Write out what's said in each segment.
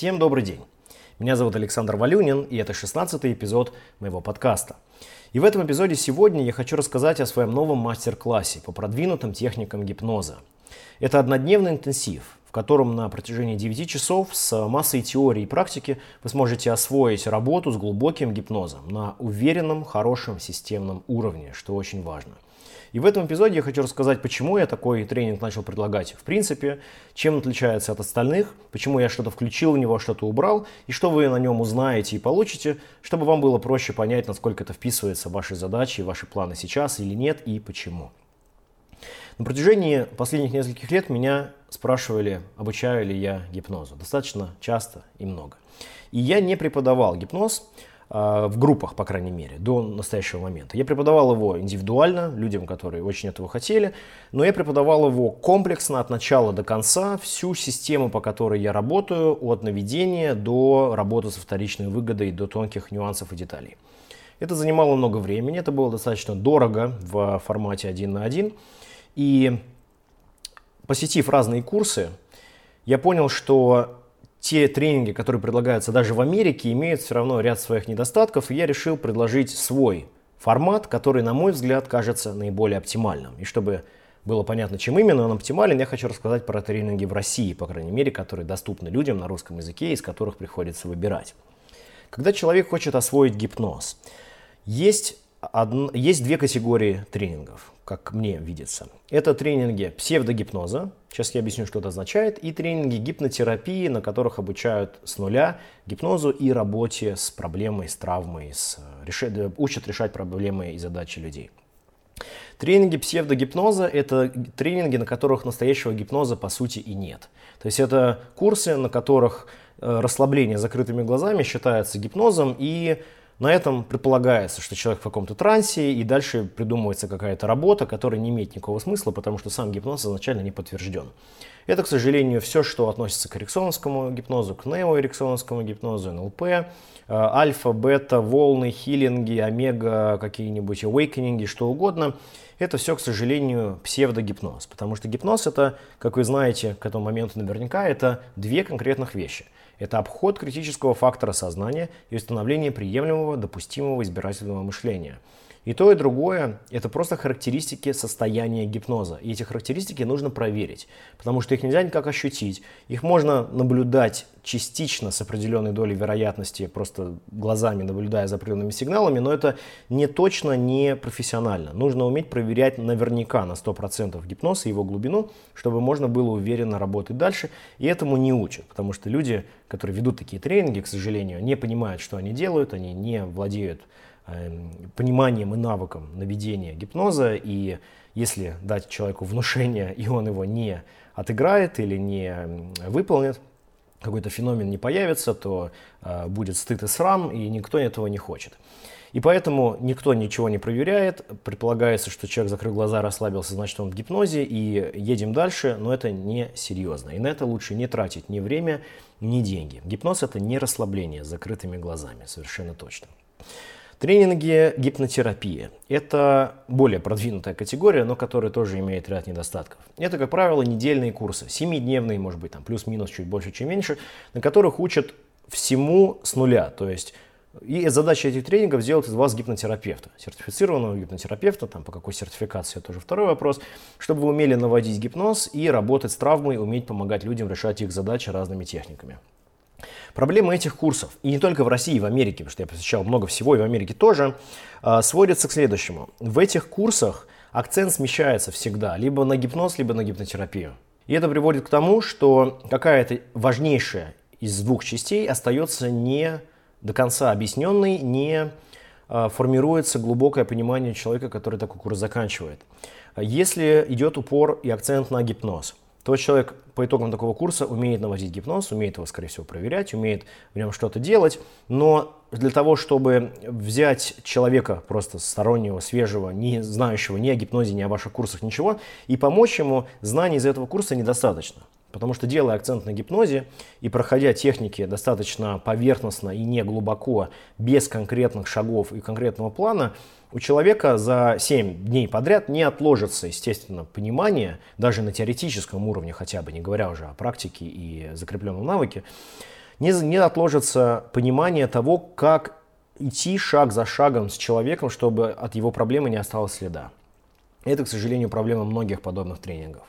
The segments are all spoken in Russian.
Всем добрый день. Меня зовут Александр Валюнин, и это 16 эпизод моего подкаста. И в этом эпизоде сегодня я хочу рассказать о своем новом мастер-классе по продвинутым техникам гипноза. Это однодневный интенсив, в котором на протяжении 9 часов с массой теории и практики вы сможете освоить работу с глубоким гипнозом на уверенном, хорошем системном уровне, что очень важно – и в этом эпизоде я хочу рассказать, почему я такой тренинг начал предлагать в принципе, чем отличается от остальных, почему я что-то включил в него, что-то убрал, и что вы на нем узнаете и получите, чтобы вам было проще понять, насколько это вписывается в ваши задачи, ваши планы сейчас или нет, и почему. На протяжении последних нескольких лет меня спрашивали, обучаю ли я гипнозу. Достаточно часто и много. И я не преподавал гипноз, в группах, по крайней мере, до настоящего момента. Я преподавал его индивидуально, людям, которые очень этого хотели, но я преподавал его комплексно от начала до конца, всю систему, по которой я работаю, от наведения до работы со вторичной выгодой, до тонких нюансов и деталей. Это занимало много времени, это было достаточно дорого в формате один на один. И посетив разные курсы, я понял, что те тренинги, которые предлагаются даже в Америке, имеют все равно ряд своих недостатков, и я решил предложить свой формат, который, на мой взгляд, кажется наиболее оптимальным. И чтобы было понятно, чем именно он оптимален, я хочу рассказать про тренинги в России, по крайней мере, которые доступны людям на русском языке, из которых приходится выбирать. Когда человек хочет освоить гипноз, есть, одно, есть две категории тренингов как мне видится. Это тренинги псевдогипноза, сейчас я объясню, что это означает, и тренинги гипнотерапии, на которых обучают с нуля гипнозу и работе с проблемой, с травмой, с, реши, учат решать проблемы и задачи людей. Тренинги псевдогипноза – это тренинги, на которых настоящего гипноза по сути и нет. То есть это курсы, на которых э, расслабление закрытыми глазами считается гипнозом и на этом предполагается, что человек в каком-то трансе, и дальше придумывается какая-то работа, которая не имеет никакого смысла, потому что сам гипноз изначально не подтвержден. Это, к сожалению, все, что относится к эриксоновскому гипнозу, к неоэриксоновскому гипнозу, НЛП, э, альфа, бета, волны, хилинги, омега, какие-нибудь awakening, что угодно. Это все, к сожалению, псевдогипноз, потому что гипноз это, как вы знаете, к этому моменту наверняка, это две конкретных вещи – это обход критического фактора сознания и установление приемлемого, допустимого избирательного мышления – и то, и другое – это просто характеристики состояния гипноза. И эти характеристики нужно проверить, потому что их нельзя никак ощутить. Их можно наблюдать частично с определенной долей вероятности, просто глазами наблюдая за определенными сигналами, но это не точно, не профессионально. Нужно уметь проверять наверняка на 100% гипноз и его глубину, чтобы можно было уверенно работать дальше. И этому не учат, потому что люди, которые ведут такие тренинги, к сожалению, не понимают, что они делают, они не владеют Эм, пониманием и навыком наведения гипноза, и если дать человеку внушение, и он его не отыграет или не выполнит, какой-то феномен не появится, то э, будет стыд и срам, и никто этого не хочет. И поэтому никто ничего не проверяет. Предполагается, что человек закрыл глаза, расслабился, значит он в гипнозе, и едем дальше, но это не серьезно. И на это лучше не тратить ни время, ни деньги. Гипноз это не расслабление с закрытыми глазами, совершенно точно. Тренинги гипнотерапии – это более продвинутая категория, но которая тоже имеет ряд недостатков. Это, как правило, недельные курсы, 7-дневные, может быть, там плюс-минус чуть больше, чуть меньше, на которых учат всему с нуля. То есть и задача этих тренингов сделать из вас гипнотерапевта, сертифицированного гипнотерапевта, там по какой сертификации это тоже второй вопрос, чтобы вы умели наводить гипноз и работать с травмой, уметь помогать людям решать их задачи разными техниками. Проблема этих курсов, и не только в России, и в Америке, потому что я посещал много всего, и в Америке тоже, а, сводится к следующему. В этих курсах акцент смещается всегда либо на гипноз, либо на гипнотерапию. И это приводит к тому, что какая-то важнейшая из двух частей остается не до конца объясненной, не а, формируется глубокое понимание человека, который такой курс заканчивает. Если идет упор и акцент на гипноз, то человек по итогам такого курса умеет наводить гипноз, умеет его, скорее всего, проверять, умеет в нем что-то делать, но для того, чтобы взять человека просто стороннего, свежего, не знающего ни о гипнозе, ни о ваших курсах, ничего, и помочь ему, знаний из этого курса недостаточно. Потому что делая акцент на гипнозе и проходя техники достаточно поверхностно и не глубоко, без конкретных шагов и конкретного плана, у человека за 7 дней подряд не отложится, естественно, понимание, даже на теоретическом уровне хотя бы, не говоря уже о практике и закрепленном навыке, не, не отложится понимание того, как идти шаг за шагом с человеком, чтобы от его проблемы не осталось следа. Это, к сожалению, проблема многих подобных тренингов.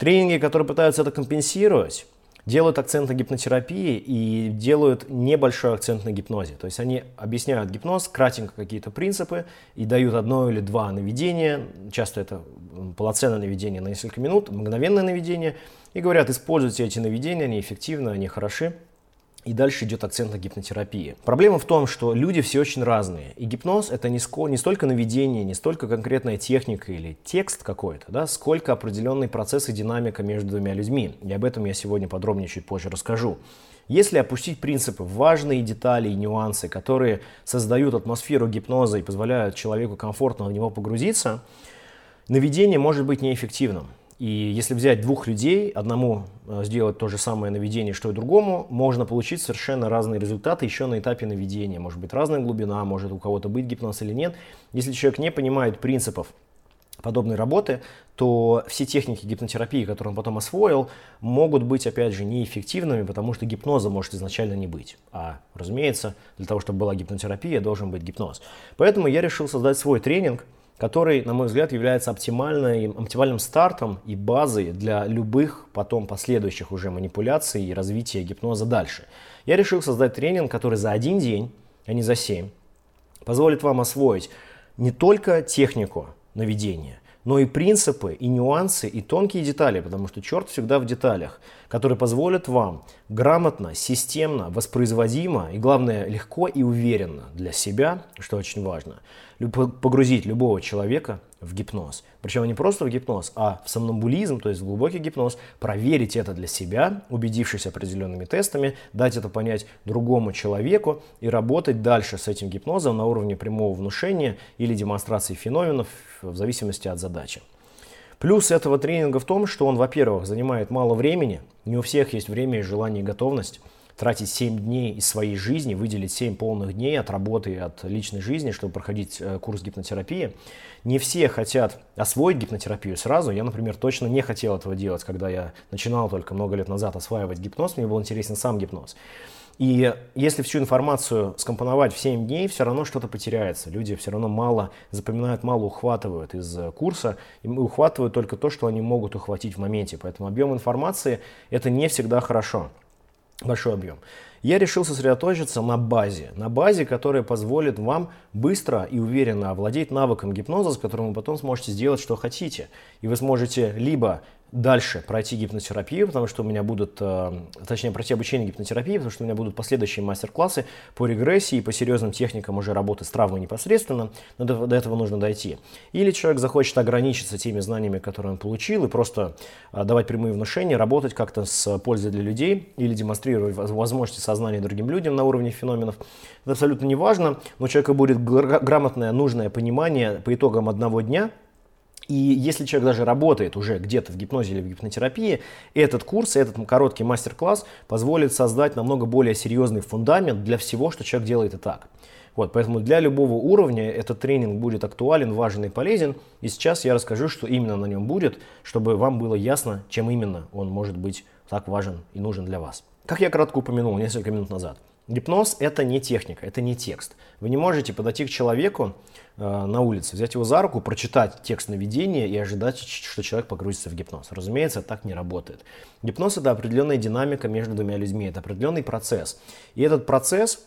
Тренинги, которые пытаются это компенсировать, делают акцент на гипнотерапии и делают небольшой акцент на гипнозе. То есть они объясняют гипноз, кратенько какие-то принципы и дают одно или два наведения, часто это полноценное наведение на несколько минут, мгновенное наведение, и говорят, используйте эти наведения, они эффективны, они хороши. И дальше идет акцент на гипнотерапии. Проблема в том, что люди все очень разные. И гипноз это не, ско, не столько наведение, не столько конкретная техника или текст какой-то, да, сколько определенный процесс и динамика между двумя людьми. И об этом я сегодня подробнее чуть позже расскажу. Если опустить принципы, важные детали и нюансы, которые создают атмосферу гипноза и позволяют человеку комфортно в него погрузиться, наведение может быть неэффективным. И если взять двух людей, одному э, сделать то же самое наведение, что и другому, можно получить совершенно разные результаты еще на этапе наведения. Может быть разная глубина, может у кого-то быть гипноз или нет. Если человек не понимает принципов подобной работы, то все техники гипнотерапии, которые он потом освоил, могут быть, опять же, неэффективными, потому что гипноза может изначально не быть. А, разумеется, для того, чтобы была гипнотерапия, должен быть гипноз. Поэтому я решил создать свой тренинг – который, на мой взгляд, является оптимальным, оптимальным стартом и базой для любых потом последующих уже манипуляций и развития гипноза дальше. Я решил создать тренинг, который за один день, а не за семь, позволит вам освоить не только технику наведения, но и принципы, и нюансы, и тонкие детали, потому что черт всегда в деталях, которые позволят вам грамотно, системно, воспроизводимо и, главное, легко и уверенно для себя, что очень важно, погрузить любого человека в гипноз. Причем не просто в гипноз, а в сомнамбулизм, то есть в глубокий гипноз, проверить это для себя, убедившись определенными тестами, дать это понять другому человеку и работать дальше с этим гипнозом на уровне прямого внушения или демонстрации феноменов в зависимости от задачи. Плюс этого тренинга в том, что он, во-первых, занимает мало времени, не у всех есть время и желание и готовность, тратить 7 дней из своей жизни, выделить 7 полных дней от работы от личной жизни, чтобы проходить э, курс гипнотерапии. Не все хотят освоить гипнотерапию сразу. Я, например, точно не хотел этого делать, когда я начинал только много лет назад осваивать гипноз. Мне был интересен сам гипноз. И если всю информацию скомпоновать в 7 дней, все равно что-то потеряется. Люди все равно мало запоминают, мало ухватывают из э, курса. И ухватывают только то, что они могут ухватить в моменте. Поэтому объем информации – это не всегда хорошо большой объем. Я решил сосредоточиться на базе, на базе, которая позволит вам быстро и уверенно овладеть навыком гипноза, с которым вы потом сможете сделать, что хотите. И вы сможете либо дальше пройти гипнотерапию, потому что у меня будут, э, точнее, пройти обучение гипнотерапии, потому что у меня будут последующие мастер-классы по регрессии и по серьезным техникам уже работы с травмой непосредственно, но до, до этого нужно дойти. Или человек захочет ограничиться теми знаниями, которые он получил, и просто э, давать прямые внушения, работать как-то с пользой для людей или демонстрировать возможности сознания другим людям на уровне феноменов. Это абсолютно не важно, но у человека будет грамотное, нужное понимание по итогам одного дня – и если человек даже работает уже где-то в гипнозе или в гипнотерапии, этот курс, этот короткий мастер-класс позволит создать намного более серьезный фундамент для всего, что человек делает и так. Вот, поэтому для любого уровня этот тренинг будет актуален, важен и полезен. И сейчас я расскажу, что именно на нем будет, чтобы вам было ясно, чем именно он может быть так важен и нужен для вас. Как я кратко упомянул несколько минут назад, Гипноз – это не техника, это не текст. Вы не можете подойти к человеку э, на улице, взять его за руку, прочитать текст наведения и ожидать, что человек погрузится в гипноз. Разумеется, так не работает. Гипноз – это определенная динамика между двумя людьми, это определенный процесс. И этот процесс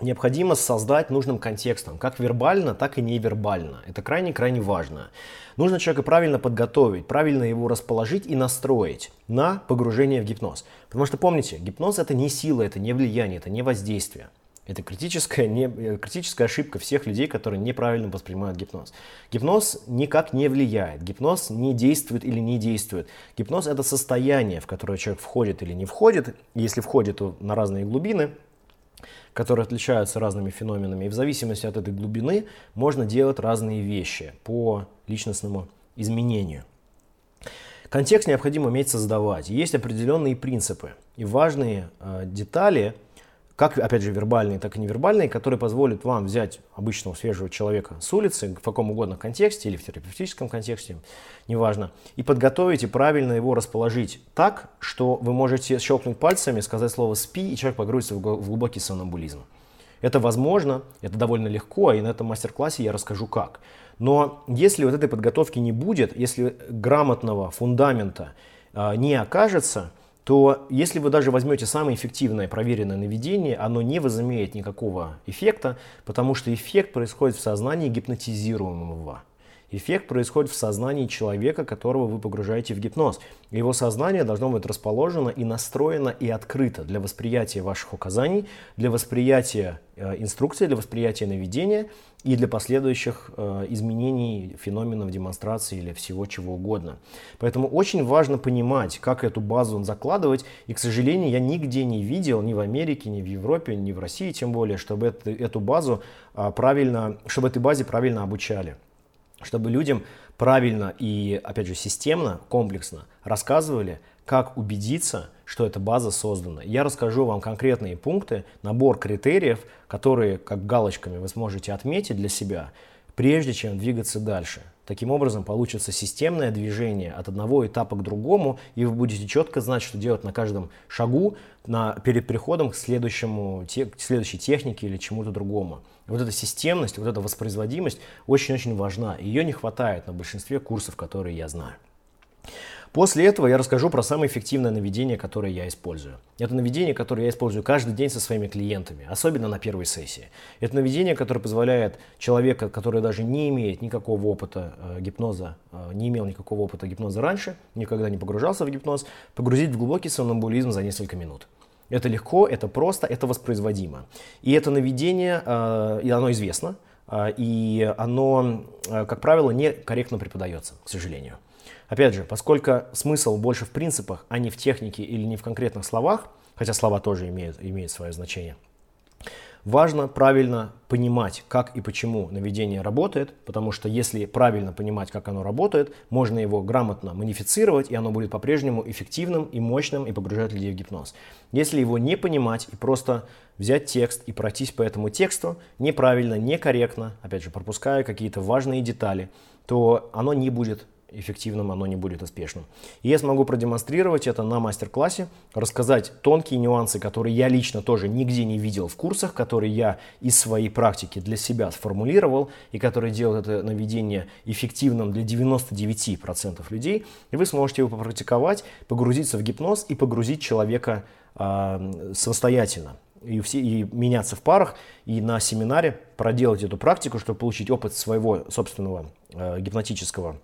необходимо создать нужным контекстом, как вербально, так и невербально. Это крайне-крайне важно. Нужно человека правильно подготовить, правильно его расположить и настроить на погружение в гипноз. Потому что помните, гипноз это не сила, это не влияние, это не воздействие. Это критическая, не, э, критическая ошибка всех людей, которые неправильно воспринимают гипноз. Гипноз никак не влияет, гипноз не действует или не действует. Гипноз это состояние, в которое человек входит или не входит. Если входит, то на разные глубины, которые отличаются разными феноменами. И в зависимости от этой глубины можно делать разные вещи по личностному изменению. Контекст необходимо уметь создавать. Есть определенные принципы и важные э, детали, как, опять же, вербальные, так и невербальные, которые позволят вам взять обычного свежего человека с улицы, в каком угодно контексте или в терапевтическом контексте, неважно, и подготовить и правильно его расположить так, что вы можете щелкнуть пальцами, сказать слово «спи», и человек погрузится в глубокий сомнамбулизм. Это возможно, это довольно легко, и на этом мастер-классе я расскажу как. Но если вот этой подготовки не будет, если грамотного фундамента э, не окажется, то если вы даже возьмете самое эффективное проверенное наведение, оно не возымеет никакого эффекта, потому что эффект происходит в сознании гипнотизируемого. Эффект происходит в сознании человека, которого вы погружаете в гипноз. Его сознание должно быть расположено и настроено и открыто для восприятия ваших указаний, для восприятия э, инструкции, для восприятия наведения и для последующих э, изменений феноменов демонстрации или всего чего угодно. Поэтому очень важно понимать, как эту базу закладывать. И, к сожалению, я нигде не видел, ни в Америке, ни в Европе, ни в России тем более, чтобы это, эту базу э, правильно, чтобы этой базе правильно обучали чтобы людям правильно и, опять же, системно, комплексно рассказывали, как убедиться, что эта база создана. Я расскажу вам конкретные пункты, набор критериев, которые, как галочками, вы сможете отметить для себя, прежде чем двигаться дальше. Таким образом, получится системное движение от одного этапа к другому, и вы будете четко знать, что делать на каждом шагу на, перед переходом к, следующему, те, к следующей технике или чему-то другому. Вот эта системность, вот эта воспроизводимость очень-очень важна. Ее не хватает на большинстве курсов, которые я знаю. После этого я расскажу про самое эффективное наведение, которое я использую. Это наведение, которое я использую каждый день со своими клиентами, особенно на первой сессии. Это наведение, которое позволяет человеку, который даже не имеет никакого опыта э, гипноза, э, не имел никакого опыта гипноза раньше, никогда не погружался в гипноз, погрузить в глубокий сомнамбулизм за несколько минут. Это легко, это просто, это воспроизводимо. И это наведение, э, и оно известно, э, и оно, э, как правило, некорректно преподается, к сожалению. Опять же, поскольку смысл больше в принципах, а не в технике или не в конкретных словах, хотя слова тоже имеют, имеют свое значение, Важно правильно понимать, как и почему наведение работает, потому что если правильно понимать, как оно работает, можно его грамотно модифицировать, и оно будет по-прежнему эффективным и мощным и погружать людей в гипноз. Если его не понимать и просто взять текст и пройтись по этому тексту неправильно, некорректно, опять же, пропуская какие-то важные детали, то оно не будет эффективным, оно не будет успешным. И я смогу продемонстрировать это на мастер-классе, рассказать тонкие нюансы, которые я лично тоже нигде не видел в курсах, которые я из своей практики для себя сформулировал и которые делают это наведение эффективным для 99% людей. И вы сможете его попрактиковать, погрузиться в гипноз и погрузить человека э, самостоятельно и, все, и меняться в парах, и на семинаре проделать эту практику, чтобы получить опыт своего собственного э, гипнотического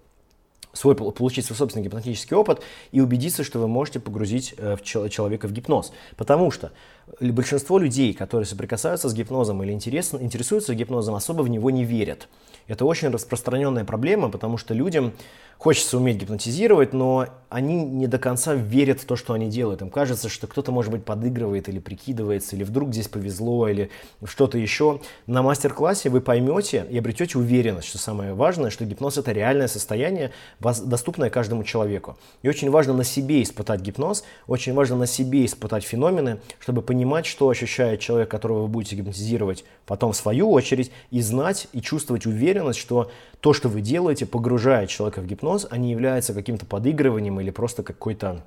свой, получить свой собственный гипнотический опыт и убедиться, что вы можете погрузить э, человека в гипноз. Потому что большинство людей, которые соприкасаются с гипнозом или интересуются гипнозом, особо в него не верят. Это очень распространенная проблема, потому что людям хочется уметь гипнотизировать, но они не до конца верят в то, что они делают. Им кажется, что кто-то, может быть, подыгрывает или прикидывается, или вдруг здесь повезло, или что-то еще. На мастер-классе вы поймете и обретете уверенность, что самое важное, что гипноз это реальное состояние, доступное каждому человеку. И очень важно на себе испытать гипноз, очень важно на себе испытать феномены, чтобы понимать, что ощущает человек, которого вы будете гипнотизировать потом в свою очередь, и знать и чувствовать уверенность, что то, что вы делаете, погружает человека в гипноз, а не является каким-то подыгрыванием или просто какой-то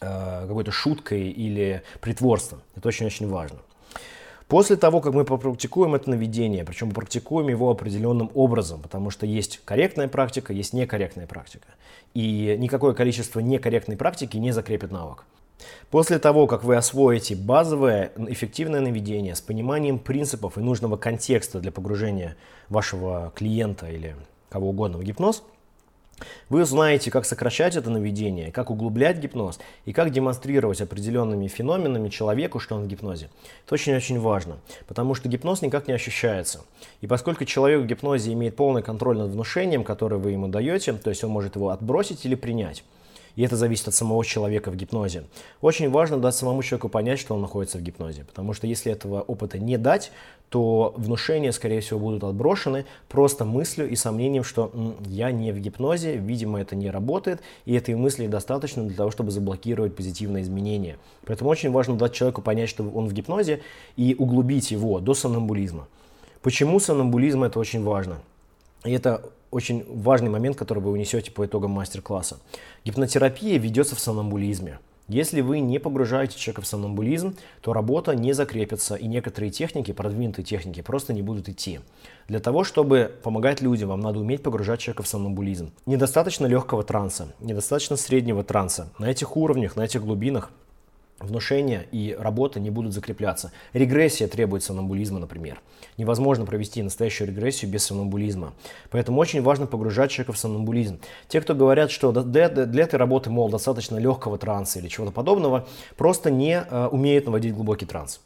э, какой-то шуткой или притворством. Это очень-очень важно. После того, как мы попрактикуем это наведение, причем практикуем его определенным образом, потому что есть корректная практика, есть некорректная практика. И никакое количество некорректной практики не закрепит навык. После того, как вы освоите базовое эффективное наведение с пониманием принципов и нужного контекста для погружения вашего клиента или кого угодно в гипноз, вы узнаете, как сокращать это наведение, как углублять гипноз и как демонстрировать определенными феноменами человеку, что он в гипнозе. Это очень-очень важно, потому что гипноз никак не ощущается. И поскольку человек в гипнозе имеет полный контроль над внушением, которое вы ему даете, то есть он может его отбросить или принять, И это зависит от самого человека в гипнозе. Очень важно дать самому человеку понять, что он находится в гипнозе. Потому что если этого опыта не дать, то внушения, скорее всего, будут отброшены просто мыслью и сомнением, что я не в гипнозе, видимо, это не работает, и этой мысли достаточно для того, чтобы заблокировать позитивные изменения. Поэтому очень важно дать человеку понять, что он в гипнозе, и углубить его до сомнамбулизма. Почему сомнамбулизм это очень важно? И это очень важный момент, который вы унесете по итогам мастер-класса. Гипнотерапия ведется в сомнамбулизме. Если вы не погружаете человека в сомнамбулизм, то работа не закрепится, и некоторые техники, продвинутые техники, просто не будут идти. Для того, чтобы помогать людям, вам надо уметь погружать человека в сомнамбулизм. Недостаточно легкого транса, недостаточно среднего транса. На этих уровнях, на этих глубинах внушение и работа не будут закрепляться. Регрессия требует сомнамбулизма, например. Невозможно провести настоящую регрессию без сомнамбулизма. Поэтому очень важно погружать человека в сомнамбулизм. Те, кто говорят, что для, для этой работы, мол, достаточно легкого транса или чего-то подобного, просто не э, умеют наводить глубокий транс.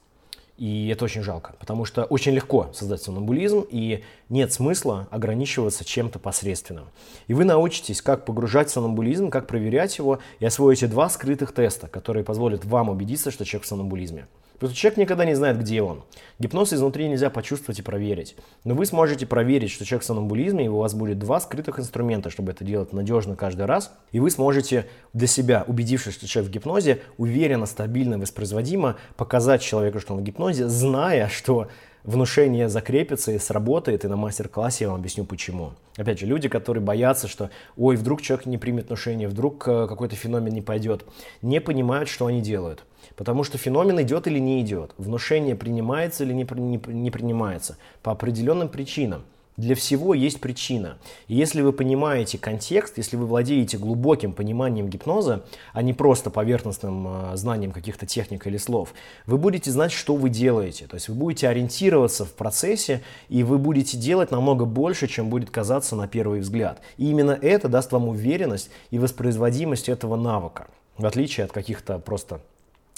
И это очень жалко, потому что очень легко создать сомнамбулизм, и нет смысла ограничиваться чем-то посредственным. И вы научитесь, как погружать сомнамбулизм, как проверять его, и освоите два скрытых теста, которые позволят вам убедиться, что человек в сомнамбулизме. Потому что человек никогда не знает, где он. Гипноз изнутри нельзя почувствовать и проверить. Но вы сможете проверить, что человек в сомнамбулизме, и у вас будет два скрытых инструмента, чтобы это делать надежно каждый раз. И вы сможете для себя, убедившись, что человек в гипнозе, уверенно, стабильно, воспроизводимо показать человеку, что он в гипнозе, зная, что внушение закрепится и сработает, и на мастер-классе я вам объясню почему. Опять же, люди, которые боятся, что ой, вдруг человек не примет внушение, вдруг э, какой-то феномен не пойдет, не понимают, что они делают. Потому что феномен идет или не идет, внушение принимается или не, не, не принимается по определенным причинам. Для всего есть причина. И если вы понимаете контекст, если вы владеете глубоким пониманием гипноза, а не просто поверхностным э, знанием каких-то техник или слов, вы будете знать, что вы делаете. То есть вы будете ориентироваться в процессе, и вы будете делать намного больше, чем будет казаться на первый взгляд. И именно это даст вам уверенность и воспроизводимость этого навыка, в отличие от каких-то просто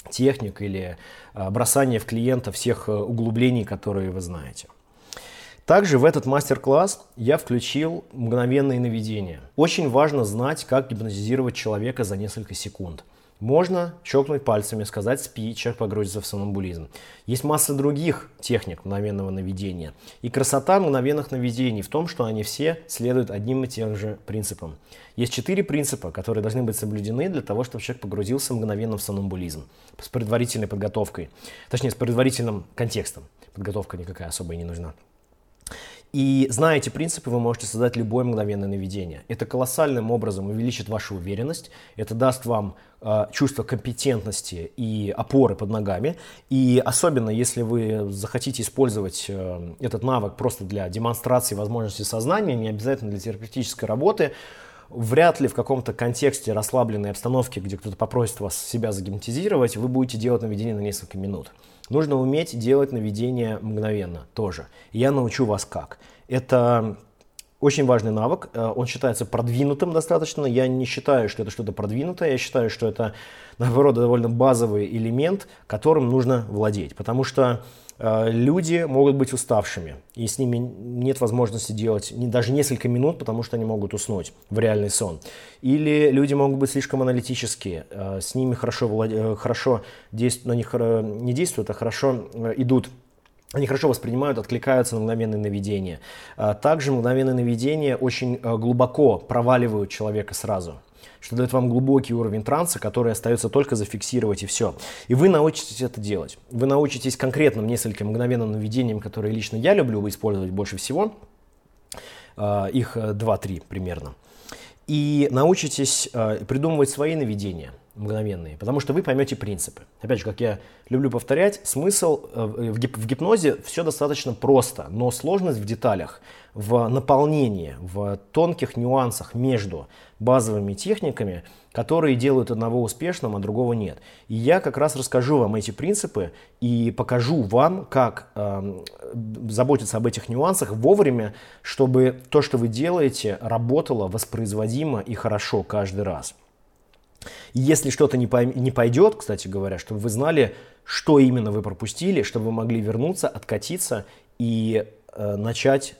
техник или а, бросания в клиента всех э, углублений, которые вы знаете. Также в этот мастер-класс я включил мгновенное наведение. Очень важно знать, как гипнотизировать человека за несколько секунд. Можно щелкнуть пальцами, сказать «спи», человек погрузится в сомнамбулизм. Есть масса других техник мгновенного наведения. И красота мгновенных наведений в том, что они все следуют одним и тем же принципам. Есть четыре принципа, которые должны быть соблюдены для того, чтобы человек погрузился мгновенно в сомнамбулизм. С предварительной подготовкой. Точнее, с предварительным контекстом. Подготовка никакая особая не нужна. И зная эти принципы, вы можете создать любое мгновенное наведение. Это колоссальным образом увеличит вашу уверенность, это даст вам э, чувство компетентности и опоры под ногами. И особенно, если вы захотите использовать э, этот навык просто для демонстрации возможности сознания, не обязательно для терапевтической работы, вряд ли в каком-то контексте расслабленной обстановки, где кто-то попросит вас себя загипнотизировать, вы будете делать наведение на несколько минут. Нужно уметь делать наведение мгновенно тоже. я научу вас как. Это очень важный навык, э, он считается продвинутым достаточно. Я не считаю, что это что-то продвинутое, я считаю, что это, наоборот, довольно базовый элемент, которым нужно владеть. Потому что Э, люди могут быть уставшими, и с ними нет возможности делать даже несколько минут, потому что они могут уснуть в реальный сон. Или люди могут быть слишком аналитические, э, с ними хорошо, э, хорошо действуют, на них не действуют, а хорошо идут они хорошо воспринимают, откликаются на мгновенное наведение. Также мгновенное наведение очень глубоко проваливают человека сразу что дает вам глубокий уровень транса, который остается только зафиксировать и все. И вы научитесь это делать. Вы научитесь конкретным нескольким мгновенным наведениям, которые лично я люблю использовать больше всего. А, их 2-3 э, примерно. И научитесь э, придумывать свои наведения мгновенные, потому что вы поймете принципы. Опять же, как я люблю повторять, смысл э, в гипнозе все достаточно просто, но сложность в деталях в наполнении, в тонких нюансах между базовыми техниками, которые делают одного успешным, а другого нет. И я как раз расскажу вам эти принципы и покажу вам, как э, заботиться об этих нюансах вовремя, чтобы то, что вы делаете, работало воспроизводимо и хорошо каждый раз. Если что-то не, пойм, не пойдет, кстати говоря, чтобы вы знали, что именно вы пропустили, чтобы вы могли вернуться, откатиться и э, начать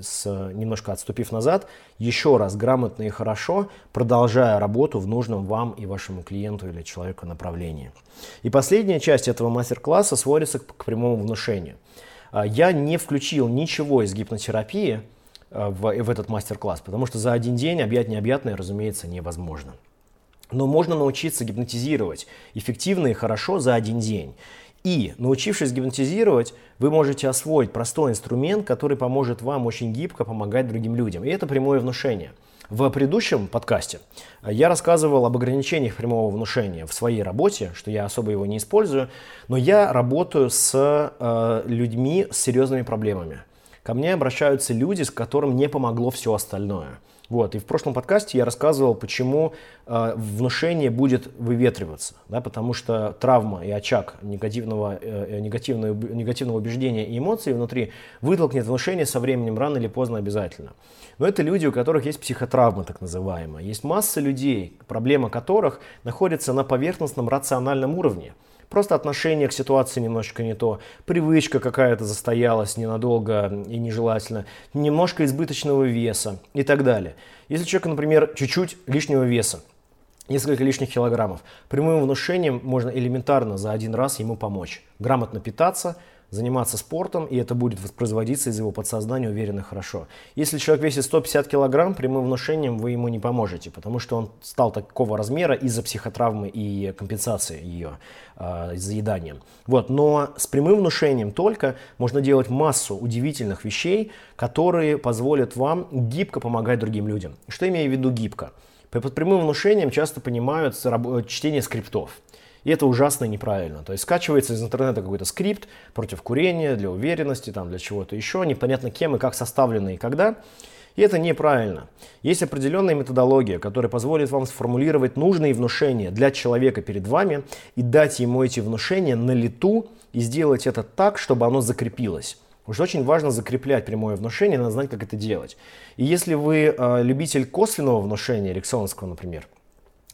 с, немножко отступив назад, еще раз грамотно и хорошо, продолжая работу в нужном вам и вашему клиенту или человеку направлении. И последняя часть этого мастер-класса сводится к, к прямому внушению. А, я не включил ничего из гипнотерапии а, в, в этот мастер-класс, потому что за один день объять необъятное, разумеется, невозможно. Но можно научиться гипнотизировать эффективно и хорошо за один день. И, научившись гипнотизировать, вы можете освоить простой инструмент, который поможет вам очень гибко помогать другим людям. И это прямое внушение. В предыдущем подкасте я рассказывал об ограничениях прямого внушения в своей работе, что я особо его не использую, но я работаю с э, людьми с серьезными проблемами. Ко мне обращаются люди, с которым не помогло все остальное. Вот. И в прошлом подкасте я рассказывал, почему э, внушение будет выветриваться. Да, потому что травма и очаг негативного, э, э негативного, негативного убеждения и эмоций внутри вытолкнет внушение со временем рано или поздно обязательно. Но это люди, у которых есть психотравма так называемая. Есть масса людей, проблема которых находится на поверхностном рациональном уровне. Просто отношение к ситуации немножечко не то, привычка какая-то застоялась ненадолго и нежелательно, немножко избыточного веса и так далее. Если человек, например, чуть-чуть лишнего веса, несколько лишних килограммов, прямым внушением можно элементарно за один раз ему помочь. Грамотно питаться – заниматься спортом, и это будет воспроизводиться из его подсознания уверенно хорошо. Если человек весит 150 килограмм, прямым внушением вы ему не поможете, потому что он стал такого размера из-за психотравмы и компенсации ее э, заеданием. Вот. Но с прямым внушением только можно делать массу удивительных вещей, которые позволят вам гибко помогать другим людям. Что имею в виду гибко? Под прямым внушением часто понимают чтение скриптов. И это ужасно неправильно. То есть скачивается из интернета какой-то скрипт против курения, для уверенности, там, для чего-то еще, непонятно кем и как составлено и когда. И это неправильно. Есть определенная методология, которая позволит вам сформулировать нужные внушения для человека перед вами и дать ему эти внушения на лету и сделать это так, чтобы оно закрепилось. Потому очень важно закреплять прямое внушение, надо знать, как это делать. И если вы э, любитель косвенного внушения, эриксонского, например,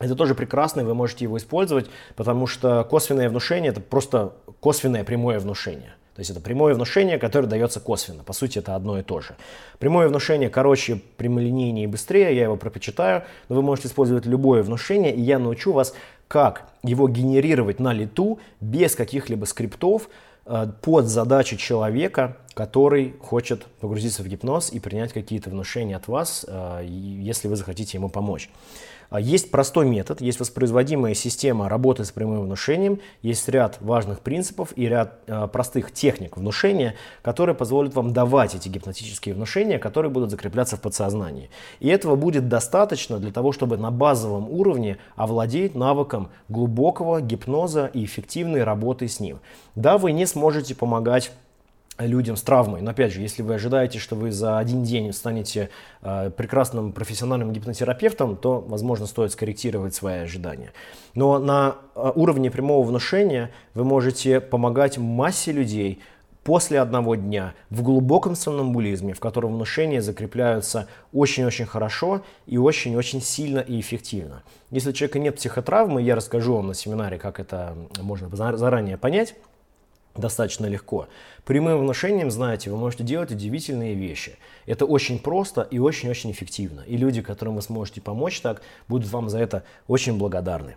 это тоже прекрасно, и вы можете его использовать, потому что косвенное внушение – это просто косвенное прямое внушение. То есть это прямое внушение, которое дается косвенно. По сути, это одно и то же. Прямое внушение короче, прямолинейнее и быстрее, я его пропочитаю, но вы можете использовать любое внушение, и я научу вас, как его генерировать на лету без каких-либо скриптов э, под задачу человека, который хочет погрузиться в гипноз и принять какие-то внушения от вас, э, если вы захотите ему помочь. А, есть простой метод, есть воспроизводимая система работы с прямым внушением, есть ряд важных принципов и ряд э, простых техник внушения, которые позволят вам давать эти гипнотические внушения, которые будут закрепляться в подсознании. И этого будет достаточно для того, чтобы на базовом уровне овладеть навыком глубокого гипноза и эффективной работы с ним. Да, вы не сможете помогать людям с травмой. Но опять же, если вы ожидаете, что вы за один день станете э, прекрасным профессиональным гипнотерапевтом, то, возможно, стоит скорректировать свои ожидания. Но на э, уровне прямого внушения вы можете помогать массе людей после одного дня в глубоком сомнамбулизме, в котором внушения закрепляются очень-очень хорошо и очень-очень сильно и эффективно. Если у человека нет психотравмы, я расскажу вам на семинаре, как это можно заранее понять достаточно легко. Прямым внушением, знаете, вы можете делать удивительные вещи. Это очень просто и очень-очень эффективно. И люди, которым вы сможете помочь так, будут вам за это очень благодарны.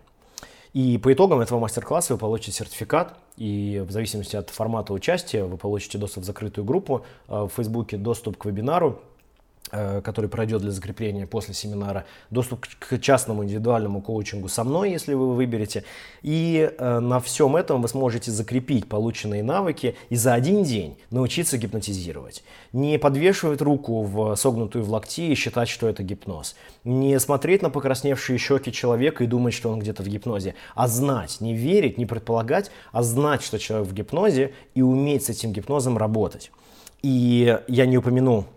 И по итогам этого мастер-класса вы получите сертификат, и в зависимости от формата участия вы получите доступ в закрытую группу э, в Фейсбуке, доступ к вебинару, который пройдет для закрепления после семинара, доступ к частному индивидуальному коучингу со мной, если вы выберете. И э, на всем этом вы сможете закрепить полученные навыки и за один день научиться гипнотизировать. Не подвешивать руку в согнутую в локти и считать, что это гипноз. Не смотреть на покрасневшие щеки человека и думать, что он где-то в гипнозе, а знать, не верить, не предполагать, а знать, что человек в гипнозе и уметь с этим гипнозом работать. И я не упомянул Э,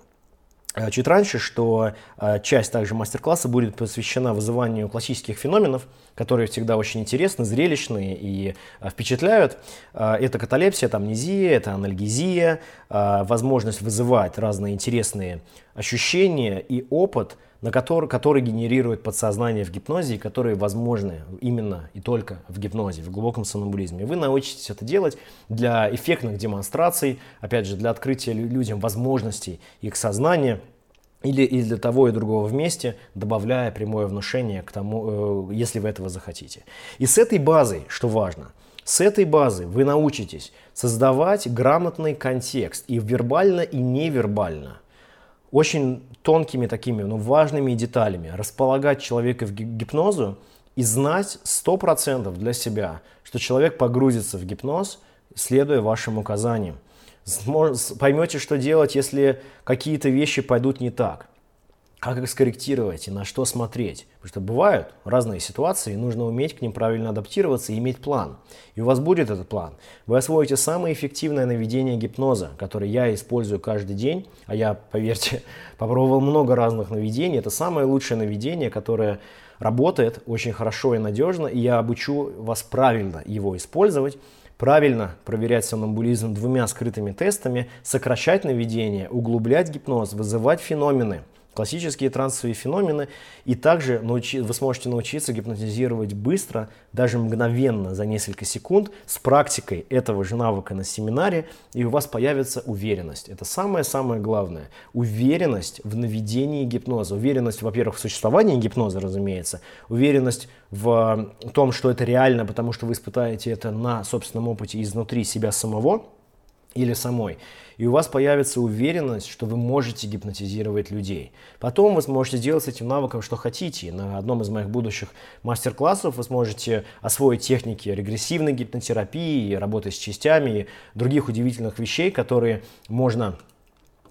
чуть раньше, что э, часть также мастер-класса будет посвящена вызыванию классических феноменов, которые всегда очень интересны, зрелищные и э, впечатляют. Это каталепсия, это амнезия, это анальгезия, возможность вызывать разные интересные ощущения и опыт, на который, который генерирует подсознание в гипнозе и которые возможны именно и только в гипнозе, в глубоком сомнамбулизме. Вы научитесь это делать для эффектных демонстраций, опять же, для открытия людям возможностей их сознания – или, или для того и другого вместе, добавляя прямое внушение к тому, э, если вы этого захотите. И с этой базой, что важно, с этой базы вы научитесь создавать грамотный контекст и вербально, и невербально, очень тонкими такими, но важными деталями, располагать человека в гипнозу и знать 100% для себя, что человек погрузится в гипноз, следуя вашим указаниям поймете, что делать, если какие-то вещи пойдут не так. Как их скорректировать и на что смотреть. Потому что бывают разные ситуации, и нужно уметь к ним правильно адаптироваться и иметь план. И у вас будет этот план. Вы освоите самое эффективное наведение гипноза, которое я использую каждый день. А я, поверьте, попробовал много разных наведений. Это самое лучшее наведение, которое работает очень хорошо и надежно. И я обучу вас правильно его использовать правильно проверять сомнамбулизм двумя скрытыми тестами, сокращать наведение, углублять гипноз, вызывать феномены – классические трансовые феномены, и также научи, вы сможете научиться гипнотизировать быстро, даже мгновенно, за несколько секунд, с практикой этого же навыка на семинаре, и у вас появится уверенность. Это самое-самое главное. Уверенность в наведении гипноза. Уверенность, во-первых, в существовании гипноза, разумеется, уверенность в том, что это реально, потому что вы испытаете это на собственном опыте изнутри себя самого или самой и у вас появится уверенность, что вы можете гипнотизировать людей. Потом вы сможете делать с этим навыком, что хотите. На одном из моих будущих мастер-классов вы сможете освоить техники регрессивной гипнотерапии, работы с частями и других удивительных вещей, которые можно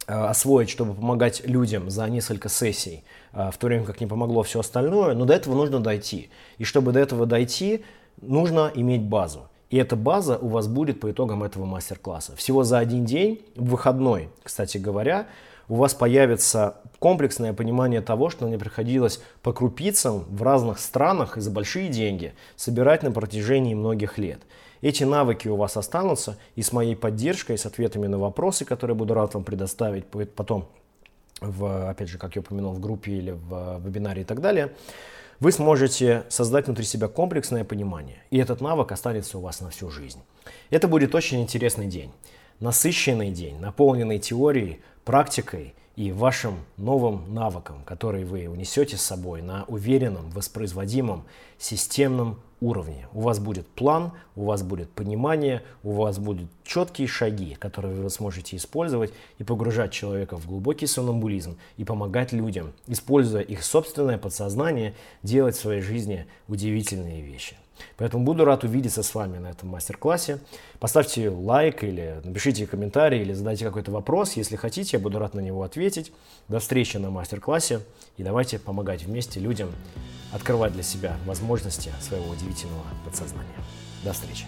э, освоить, чтобы помогать людям за несколько сессий, э, в то время как не помогло все остальное, но до этого нужно дойти. И чтобы до этого дойти, нужно иметь базу. И эта база у вас будет по итогам этого мастер-класса. Всего за один день, в выходной, кстати говоря, у вас появится комплексное понимание того, что мне приходилось по крупицам в разных странах и за большие деньги собирать на протяжении многих лет. Эти навыки у вас останутся и с моей поддержкой, с ответами на вопросы, которые буду рад вам предоставить потом, в, опять же, как я упомянул, в группе или в вебинаре и так далее – вы сможете создать внутри себя комплексное понимание, и этот навык останется у вас на всю жизнь. Это будет очень интересный день, насыщенный день, наполненный теорией, практикой и вашим новым навыком, который вы унесете с собой на уверенном, воспроизводимом, системном уровне. У вас будет план, у вас будет понимание, у вас будут четкие шаги, которые вы сможете использовать и погружать человека в глубокий сомнамбулизм и помогать людям, используя их собственное подсознание, делать в своей жизни удивительные вещи. Поэтому буду рад увидеться с вами на этом мастер-классе. Поставьте лайк или напишите комментарий или задайте какой-то вопрос. Если хотите, я буду рад на него ответить. До встречи на мастер-классе. И давайте помогать вместе людям открывать для себя возможности своего удивительного подсознания. До встречи.